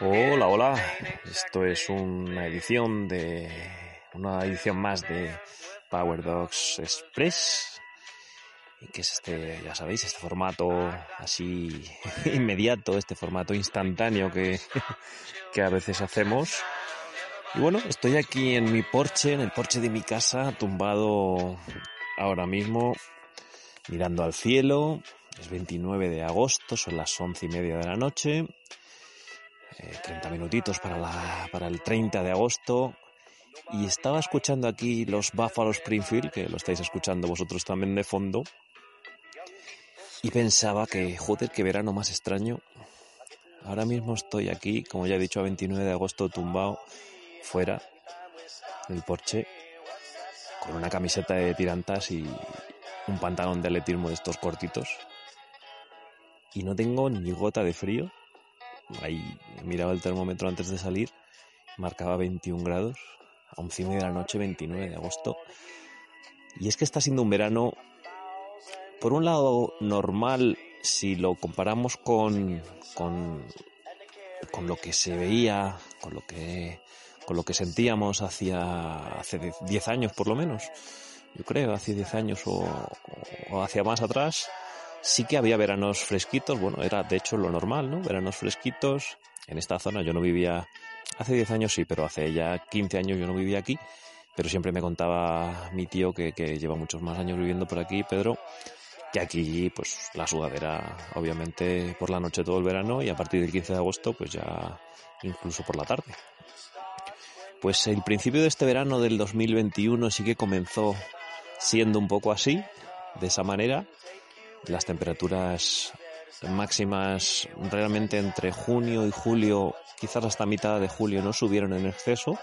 Hola, hola. Esto es una edición de una edición más de Power Dogs Express. Y que es este, ya sabéis, este formato así inmediato, este formato instantáneo que, que a veces hacemos. Y bueno, estoy aquí en mi porche, en el porche de mi casa, tumbado ahora mismo, mirando al cielo. Es 29 de agosto, son las once y media de la noche. 30 eh, minutitos para, la, para el 30 de agosto. Y estaba escuchando aquí los Buffalo Springfield, que lo estáis escuchando vosotros también de fondo. Y pensaba que, joder, qué verano más extraño. Ahora mismo estoy aquí, como ya he dicho, a 29 de agosto, tumbado fuera del porche, con una camiseta de tirantas y un pantalón de atletismo de estos cortitos. Y no tengo ni gota de frío. Ahí miraba el termómetro antes de salir, marcaba 21 grados, a 11 de la noche, 29 de agosto. Y es que está siendo un verano, por un lado, normal si lo comparamos con, con, con lo que se veía, con lo que, con lo que sentíamos hacia, hace 10 años por lo menos. Yo creo, hace 10 años o, o hacia más atrás Sí que había veranos fresquitos, bueno, era de hecho lo normal, ¿no? Veranos fresquitos. En esta zona yo no vivía, hace 10 años sí, pero hace ya 15 años yo no vivía aquí. Pero siempre me contaba mi tío que, lleva muchos más años viviendo por aquí, Pedro, que aquí pues la sudadera obviamente por la noche todo el verano y a partir del 15 de agosto pues ya incluso por la tarde. Pues el principio de este verano del 2021 sí que comenzó siendo un poco así, de esa manera, las temperaturas máximas realmente entre junio y julio, quizás hasta mitad de julio, no subieron en exceso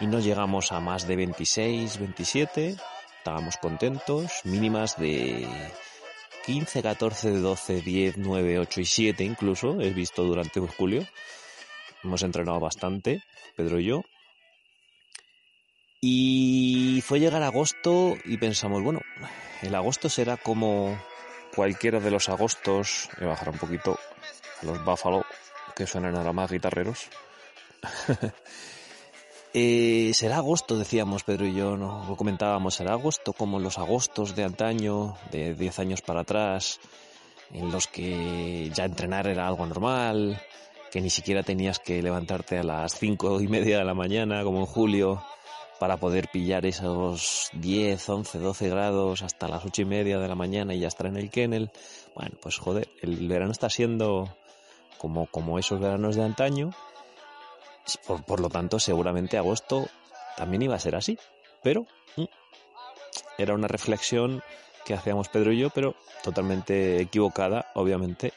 y no llegamos a más de 26, 27. Estábamos contentos, mínimas de 15, 14, 12, 10, 9, 8 y 7 incluso, he visto durante julio. Hemos entrenado bastante, Pedro y yo. Y fue llegar agosto y pensamos, bueno, el agosto será como cualquiera de los agostos, voy a bajar un poquito los Buffalo, que suenan ahora más guitarreros. eh, será agosto, decíamos Pedro y yo, ¿no? lo comentábamos, será agosto como los agostos de antaño, de 10 años para atrás, en los que ya entrenar era algo normal, que ni siquiera tenías que levantarte a las cinco y media de la mañana, como en julio, para poder pillar esos 10, 11, 12 grados hasta las ocho y media de la mañana y ya estar en el kennel. Bueno, pues joder, el verano está siendo como, como esos veranos de antaño. Por, por lo tanto, seguramente agosto también iba a ser así. Pero mm, era una reflexión que hacíamos Pedro y yo, pero totalmente equivocada, obviamente,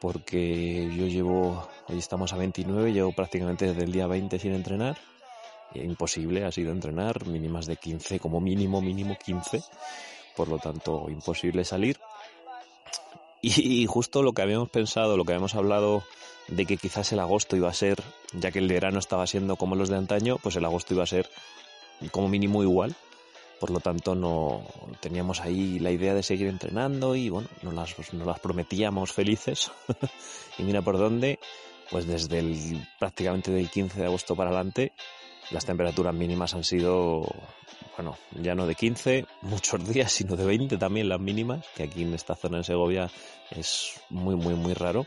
porque yo llevo, hoy estamos a 29, llevo prácticamente desde el día 20 sin entrenar imposible ha sido entrenar, mínimas de 15, como mínimo, mínimo 15, por lo tanto imposible salir. Y justo lo que habíamos pensado, lo que habíamos hablado de que quizás el agosto iba a ser, ya que el verano estaba siendo como los de antaño, pues el agosto iba a ser como mínimo igual. Por lo tanto, no teníamos ahí la idea de seguir entrenando y bueno, nos las, prometíamos felices. y mira por dónde, pues desde prácticamente del 15 de agosto para adelante, las temperaturas mínimas han sido, bueno, ya no de 15 muchos días, sino de 20 también las mínimas, que aquí en esta zona en Segovia es muy, muy, muy raro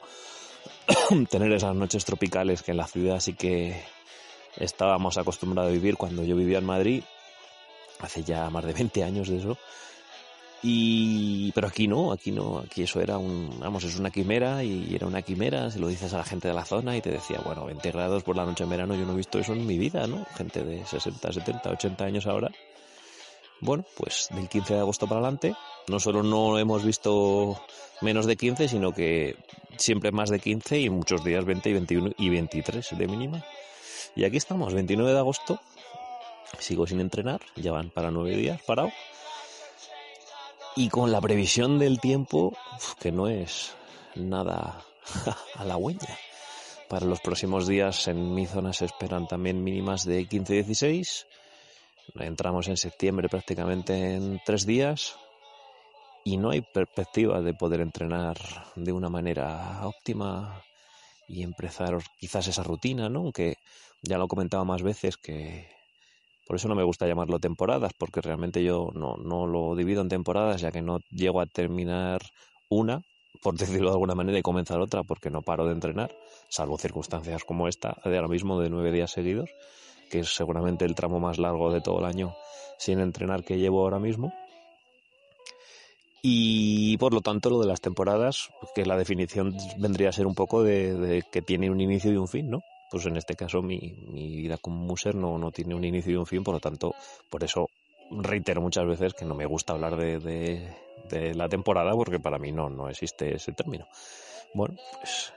tener esas noches tropicales que en la ciudad sí que estábamos acostumbrados a vivir cuando yo vivía en Madrid, hace ya más de 20 años de eso, y, pero aquí no, aquí no, aquí eso era un, vamos, es una quimera y era una quimera, se lo dices a la gente de la zona y te decía, bueno, 20 grados por la noche en verano, yo no he visto eso en mi vida, ¿no? Gente de 60, 70, 80 años ahora. Bueno, pues del 15 de agosto para adelante, no solo no hemos visto menos de 15, sino que siempre más de 15 y muchos días 20 y 21 y 23 de mínima. Y aquí estamos, 29 de agosto, sigo sin entrenar, ya van para 9 días parado y con la previsión del tiempo, que no es nada halagüeña. Para los próximos días en mi zona se esperan también mínimas de 15-16. Entramos en septiembre prácticamente en tres días. y no hay perspectiva de poder entrenar de una manera óptima y empezar quizás esa rutina, ¿no? Aunque ya lo he comentado más veces que por eso no me gusta llamarlo temporadas, porque realmente yo no, no lo divido en temporadas, ya que no llego a terminar una, por decirlo de alguna manera, y comenzar otra, porque no paro de entrenar, salvo circunstancias como esta, de ahora mismo, de nueve días seguidos, que es seguramente el tramo más largo de todo el año sin entrenar que llevo ahora mismo. Y por lo tanto, lo de las temporadas, que la definición vendría a ser un poco de, que tiene un inicio y un fin, ¿no? Pues en este caso mi, vida como muser no, no tiene un inicio y un fin, por lo tanto, por eso reitero muchas veces que no me gusta hablar de, de, la temporada porque para mí no, no existe ese término. Bueno, pues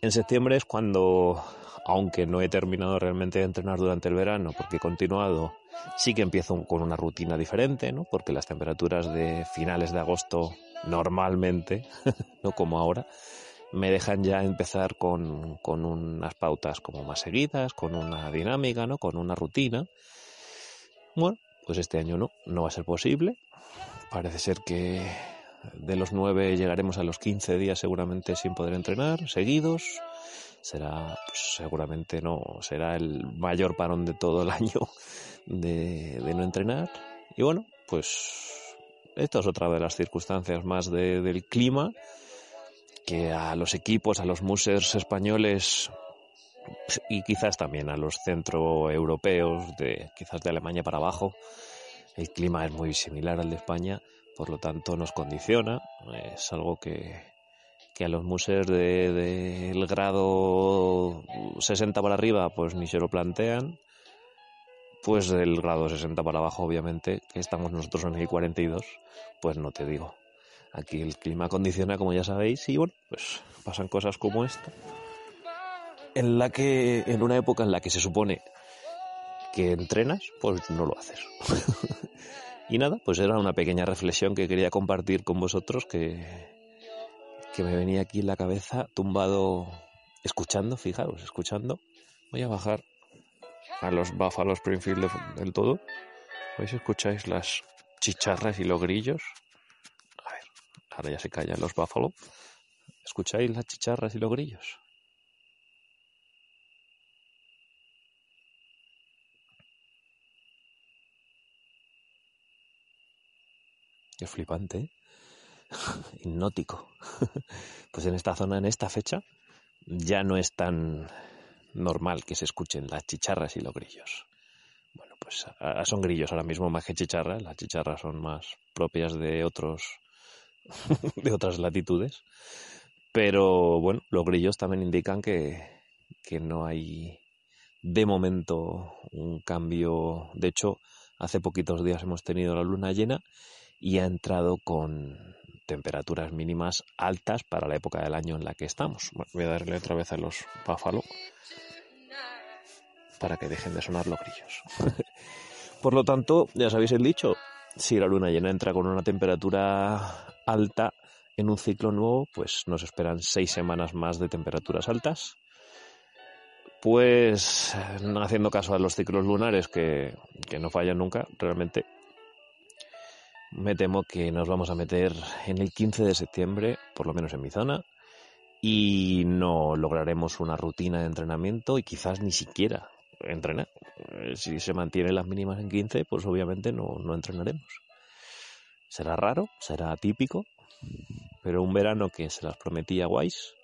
en septiembre es cuando, aunque no he terminado realmente de entrenar durante el verano porque he continuado Sí que empiezo con una rutina diferente, ¿no? Porque las temperaturas de finales de agosto normalmente, no como ahora, me dejan ya empezar con, con, unas pautas como más seguidas, con una dinámica, ¿no? Con una rutina. Bueno, pues este año no, no va a ser posible. Parece ser que de los nueve llegaremos a los 15 días seguramente sin poder entrenar, seguidos. Será, pues, seguramente no, será el mayor parón de todo el año de, no entrenar. Y bueno, pues esto es otra de las circunstancias más del clima que a los equipos, a los musers españoles y quizás también a los centroeuropeos, de, quizás de Alemania para abajo, el clima es muy similar al de España, por lo tanto nos condiciona, es algo que, que a los musers del de, grado 60 para arriba pues ni se lo plantean, pues del grado 60 para abajo, obviamente, que estamos nosotros en el 42, pues no te digo. Aquí el clima condiciona, como ya sabéis, y bueno, pues pasan cosas como esta. En la que, en una época en la que se supone que entrenas, pues no lo haces. y nada, pues era una pequeña reflexión que quería compartir con vosotros que, que me venía aquí en la cabeza, tumbado, escuchando, fijaros, escuchando. Voy a bajar a los Buffalo Springfield del todo. ¿Veis? Escucháis las chicharras y los grillos. Ahora ya se callan los Buffalo. ¿Escucháis las chicharras y los grillos? Qué flipante, ¿eh? hipnótico. pues en esta zona, en esta fecha, ya no es tan normal que se escuchen las chicharras y los grillos. Bueno, pues son grillos ahora mismo más que chicharras. Las chicharras son más propias de otros, de otras latitudes. Pero bueno, los grillos también indican que, que no hay de momento un cambio. De hecho, hace poquitos días hemos tenido la luna llena y ha entrado con temperaturas mínimas altas para la época del año en la que estamos. voy a darle otra vez a los búfalo para que dejen de sonar los grillos. Por lo tanto, ya sabéis el dicho, si la luna llena entra con una temperatura alta en un ciclo nuevo, pues nos esperan seis semanas más de temperaturas altas. Pues haciendo caso a los ciclos lunares que, que no fallan nunca, realmente me temo que nos vamos a meter en el 15 de septiembre, por lo menos en mi zona, y no lograremos una rutina de entrenamiento y quizás ni siquiera entrenar. Eh, si se mantienen las mínimas en 15, pues obviamente no, no entrenaremos. Será raro, será atípico, pero un verano que se las prometía guays,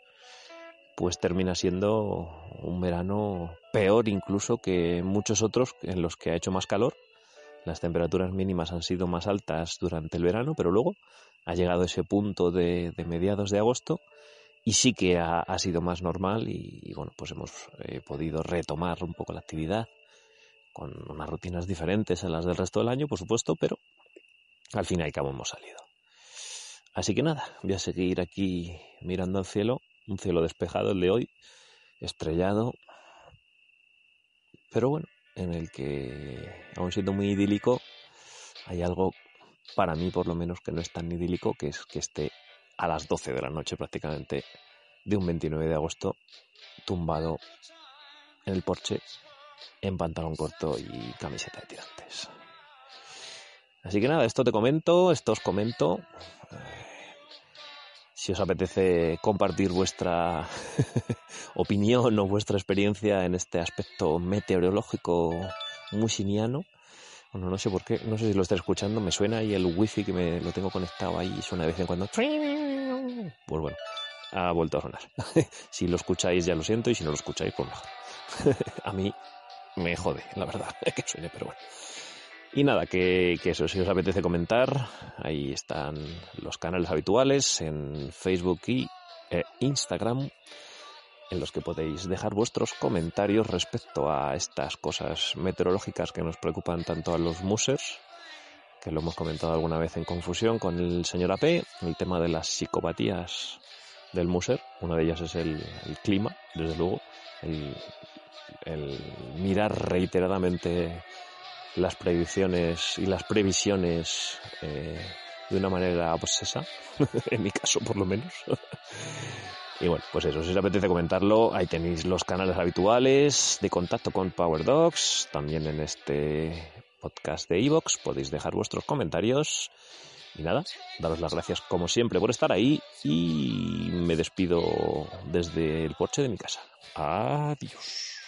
pues termina siendo un verano peor incluso que muchos otros en los que ha hecho más calor. Las temperaturas mínimas han sido más altas durante el verano, pero luego ha llegado ese punto de, de mediados de agosto y sí que ha, sido más normal y, bueno, pues hemos eh, podido retomar un poco la actividad con unas rutinas diferentes a las del resto del año, por supuesto, pero al fin y al cabo hemos salido. Así que nada, voy a seguir aquí mirando al cielo, un cielo despejado el de hoy, estrellado, pero bueno, en el que, aún siendo muy idílico, hay algo para mí por lo menos que no es tan idílico, que es que esté a las 12 de la noche prácticamente de un 29 de agosto, tumbado en el porche en pantalón corto y camiseta de tirantes. Así que nada, esto te comento, esto os comento. Si os apetece compartir vuestra opinión o vuestra experiencia en este aspecto meteorológico musiniano, bueno, no sé por qué, no sé si lo estáis escuchando, me suena y el wifi que me lo tengo conectado ahí suena de vez en cuando. Pues bueno, ha vuelto a sonar. si lo escucháis ya lo siento y si no lo escucháis, pues mejor. a mí me jode, la verdad, que suene, pero bueno. Y nada, que, que, eso, si os apetece comentar, ahí están los canales habituales en Facebook y eh, Instagram, en los que podéis dejar vuestros comentarios respecto a estas cosas meteorológicas que nos preocupan tanto a los musers, que lo hemos comentado alguna vez en confusión con el señor AP, el tema de las psicopatías del muser, una de ellas es el, el clima, desde luego, el, mirar reiteradamente las predicciones y las previsiones eh, de una manera obsesa, en mi caso por lo menos. y bueno, pues eso, si os apetece comentarlo, ahí tenéis los canales habituales de contacto con Power Dogs, también en este podcast de Evox podéis dejar vuestros comentarios. Y nada, daros las gracias como siempre por estar ahí y me despido desde el porche de mi casa. Adiós.